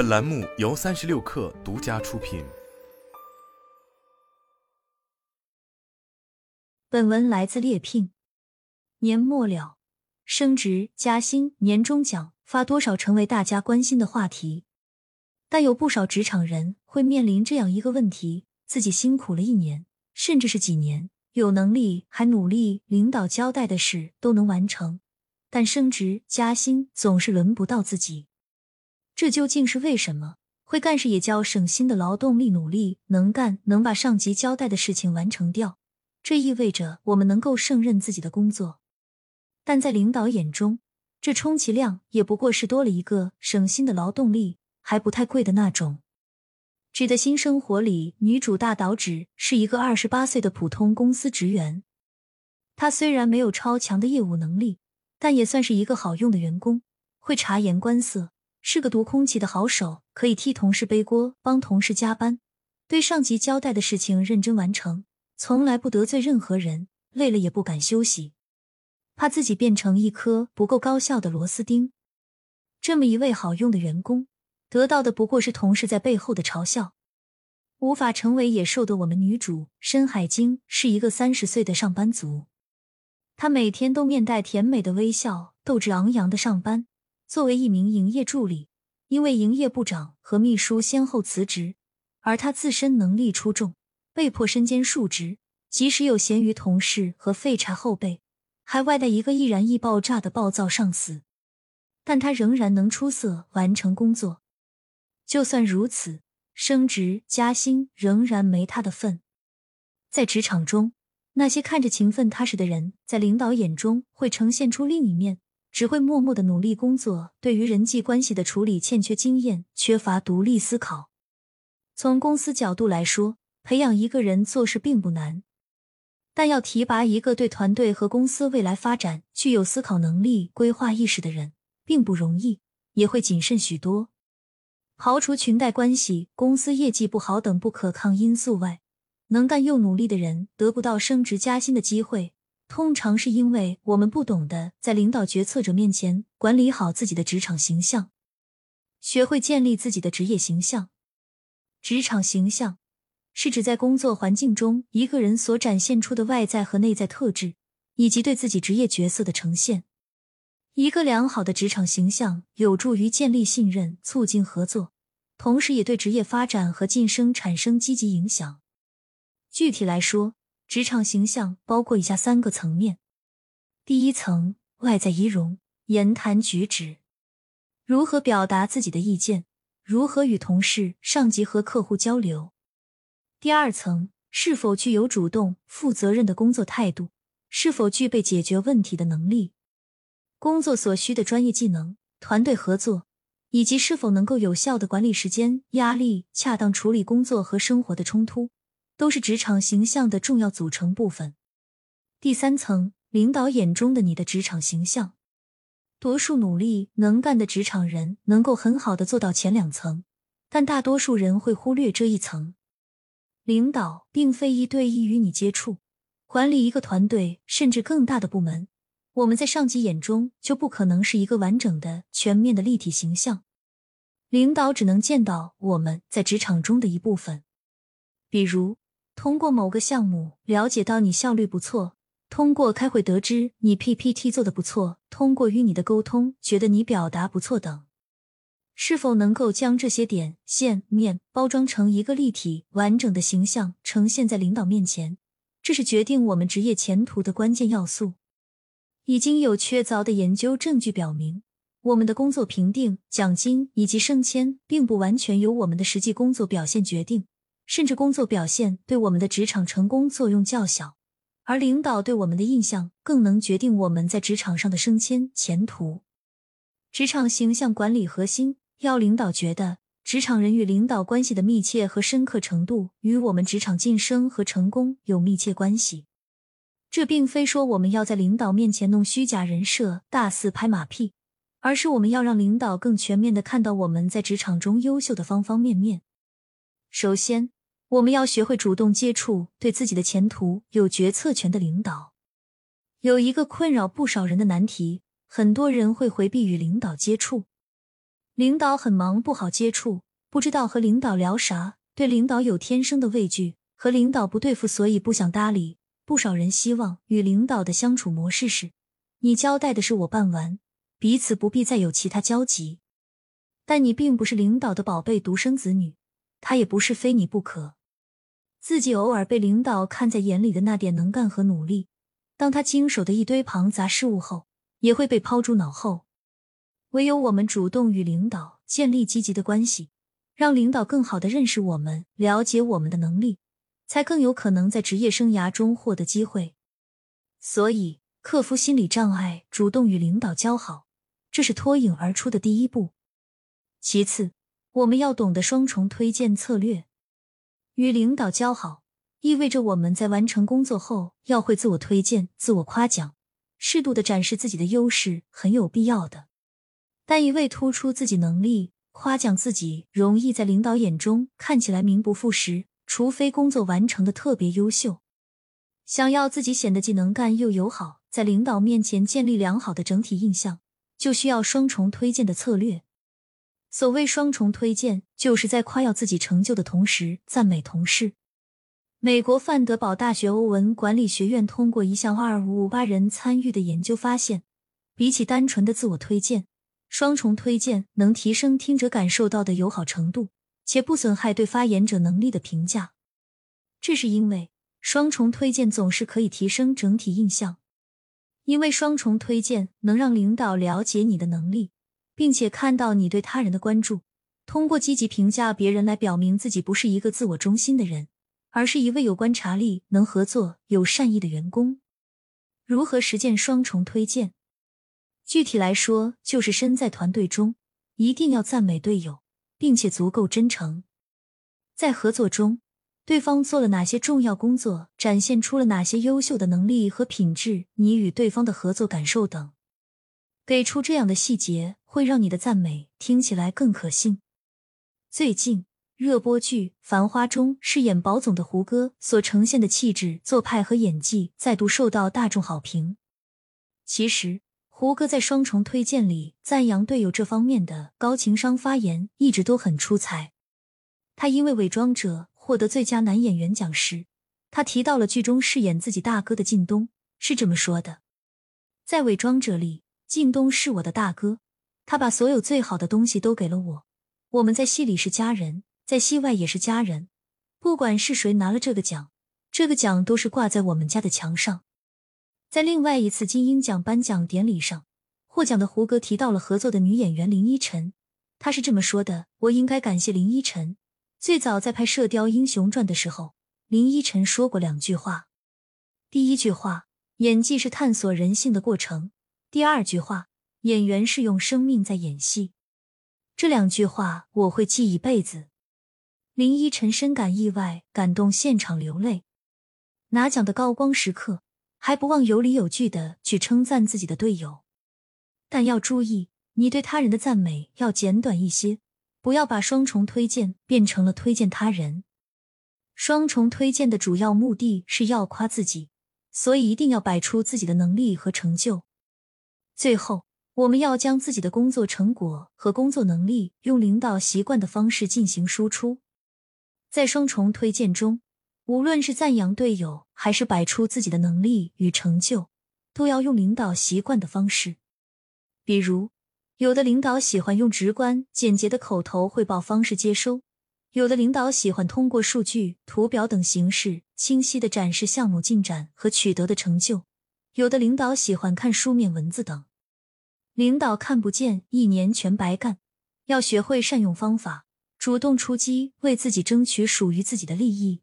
本栏目由三十六氪独家出品。本文来自猎聘。年末了，升职加薪、年终奖发多少成为大家关心的话题，但有不少职场人会面临这样一个问题：自己辛苦了一年，甚至是几年，有能力还努力，领导交代的事都能完成，但升职加薪总是轮不到自己。这究竟是为什么？会干事也叫省心的劳动力，努力能干，能把上级交代的事情完成掉。这意味着我们能够胜任自己的工作，但在领导眼中，这充其量也不过是多了一个省心的劳动力，还不太贵的那种。指的新生活里，女主大岛指是一个二十八岁的普通公司职员。她虽然没有超强的业务能力，但也算是一个好用的员工，会察言观色，是个读空气的好手，可以替同事背锅，帮同事加班，对上级交代的事情认真完成。从来不得罪任何人，累了也不敢休息，怕自己变成一颗不够高效的螺丝钉。这么一位好用的员工，得到的不过是同事在背后的嘲笑。无法成为野兽的我们女主深海晶是一个三十岁的上班族，她每天都面带甜美的微笑，斗志昂扬的上班。作为一名营业助理，因为营业部长和秘书先后辞职，而他自身能力出众。被迫身兼数职，即使有闲鱼同事和废柴后辈，还外带一个易燃易爆炸的暴躁上司，但他仍然能出色完成工作。就算如此，升职加薪仍然没他的份。在职场中，那些看着勤奋踏实的人，在领导眼中会呈现出另一面，只会默默的努力工作，对于人际关系的处理欠缺经验，缺乏独立思考。从公司角度来说。培养一个人做事并不难，但要提拔一个对团队和公司未来发展具有思考能力、规划意识的人并不容易，也会谨慎许多。刨除裙带关系、公司业绩不好等不可抗因素外，能干又努力的人得不到升职加薪的机会，通常是因为我们不懂得在领导决策者面前管理好自己的职场形象，学会建立自己的职业形象、职场形象。是指在工作环境中一个人所展现出的外在和内在特质，以及对自己职业角色的呈现。一个良好的职场形象有助于建立信任、促进合作，同时也对职业发展和晋升产生积极影响。具体来说，职场形象包括以下三个层面：第一层，外在仪容、言谈举止，如何表达自己的意见，如何与同事、上级和客户交流。第二层是否具有主动、负责任的工作态度，是否具备解决问题的能力，工作所需的专业技能、团队合作，以及是否能够有效的管理时间、压力，恰当处理工作和生活的冲突，都是职场形象的重要组成部分。第三层，领导眼中的你的职场形象，多数努力能干的职场人能够很好的做到前两层，但大多数人会忽略这一层。领导并非一对一与你接触，管理一个团队甚至更大的部门，我们在上级眼中就不可能是一个完整的、全面的立体形象。领导只能见到我们在职场中的一部分，比如通过某个项目了解到你效率不错，通过开会得知你 PPT 做的不错，通过与你的沟通觉得你表达不错等。是否能够将这些点、线、面包装成一个立体完整的形象呈现在领导面前，这是决定我们职业前途的关键要素。已经有确凿的研究证据表明，我们的工作评定、奖金以及升迁，并不完全由我们的实际工作表现决定，甚至工作表现对我们的职场成功作用较小。而领导对我们的印象，更能决定我们在职场上的升迁前途。职场形象管理核心。要领导觉得职场人与领导关系的密切和深刻程度与我们职场晋升和成功有密切关系。这并非说我们要在领导面前弄虚假人设、大肆拍马屁，而是我们要让领导更全面的看到我们在职场中优秀的方方面面。首先，我们要学会主动接触对自己的前途有决策权的领导。有一个困扰不少人的难题，很多人会回避与领导接触。领导很忙，不好接触，不知道和领导聊啥，对领导有天生的畏惧，和领导不对付，所以不想搭理。不少人希望与领导的相处模式是：你交代的事我办完，彼此不必再有其他交集。但你并不是领导的宝贝独生子女，他也不是非你不可。自己偶尔被领导看在眼里的那点能干和努力，当他经手的一堆庞杂事务后，也会被抛诸脑后。唯有我们主动与领导建立积极的关系，让领导更好的认识我们、了解我们的能力，才更有可能在职业生涯中获得机会。所以，克服心理障碍，主动与领导交好，这是脱颖而出的第一步。其次，我们要懂得双重推荐策略。与领导交好，意味着我们在完成工作后要会自我推荐、自我夸奖，适度的展示自己的优势，很有必要的。但一味突出自己能力、夸奖自己，容易在领导眼中看起来名不副实。除非工作完成的特别优秀，想要自己显得既能干又友好，在领导面前建立良好的整体印象，就需要双重推荐的策略。所谓双重推荐，就是在夸耀自己成就的同时赞美同事。美国范德堡大学欧文管理学院通过一项二五五八人参与的研究发现，比起单纯的自我推荐，双重推荐能提升听者感受到的友好程度，且不损害对发言者能力的评价。这是因为双重推荐总是可以提升整体印象，因为双重推荐能让领导了解你的能力。并且看到你对他人的关注，通过积极评价别人来表明自己不是一个自我中心的人，而是一位有观察力、能合作、有善意的员工。如何实践双重推荐？具体来说，就是身在团队中，一定要赞美队友，并且足够真诚。在合作中，对方做了哪些重要工作，展现出了哪些优秀的能力和品质，你与对方的合作感受等。给出这样的细节，会让你的赞美听起来更可信。最近热播剧《繁花》中饰演宝总的胡歌所呈现的气质、做派和演技，再度受到大众好评。其实，胡歌在双重推荐里赞扬队友这方面的高情商发言一直都很出彩。他因为《伪装者》获得最佳男演员奖时，他提到了剧中饰演自己大哥的靳东是这么说的：“在《伪装者》里。”靳东是我的大哥，他把所有最好的东西都给了我。我们在戏里是家人，在戏外也是家人。不管是谁拿了这个奖，这个奖都是挂在我们家的墙上。在另外一次金鹰奖颁奖典礼上，获奖的胡歌提到了合作的女演员林依晨，他是这么说的：“我应该感谢林依晨。最早在拍《射雕英雄传》的时候，林依晨说过两句话。第一句话，演技是探索人性的过程。”第二句话，演员是用生命在演戏。这两句话我会记一辈子。林依晨深感意外，感动现场流泪。拿奖的高光时刻，还不忘有理有据的去称赞自己的队友。但要注意，你对他人的赞美要简短一些，不要把双重推荐变成了推荐他人。双重推荐的主要目的是要夸自己，所以一定要摆出自己的能力和成就。最后，我们要将自己的工作成果和工作能力用领导习惯的方式进行输出。在双重推荐中，无论是赞扬队友，还是摆出自己的能力与成就，都要用领导习惯的方式。比如，有的领导喜欢用直观、简洁的口头汇报方式接收；有的领导喜欢通过数据、图表等形式清晰的展示项目进展和取得的成就；有的领导喜欢看书面文字等。领导看不见，一年全白干。要学会善用方法，主动出击，为自己争取属于自己的利益。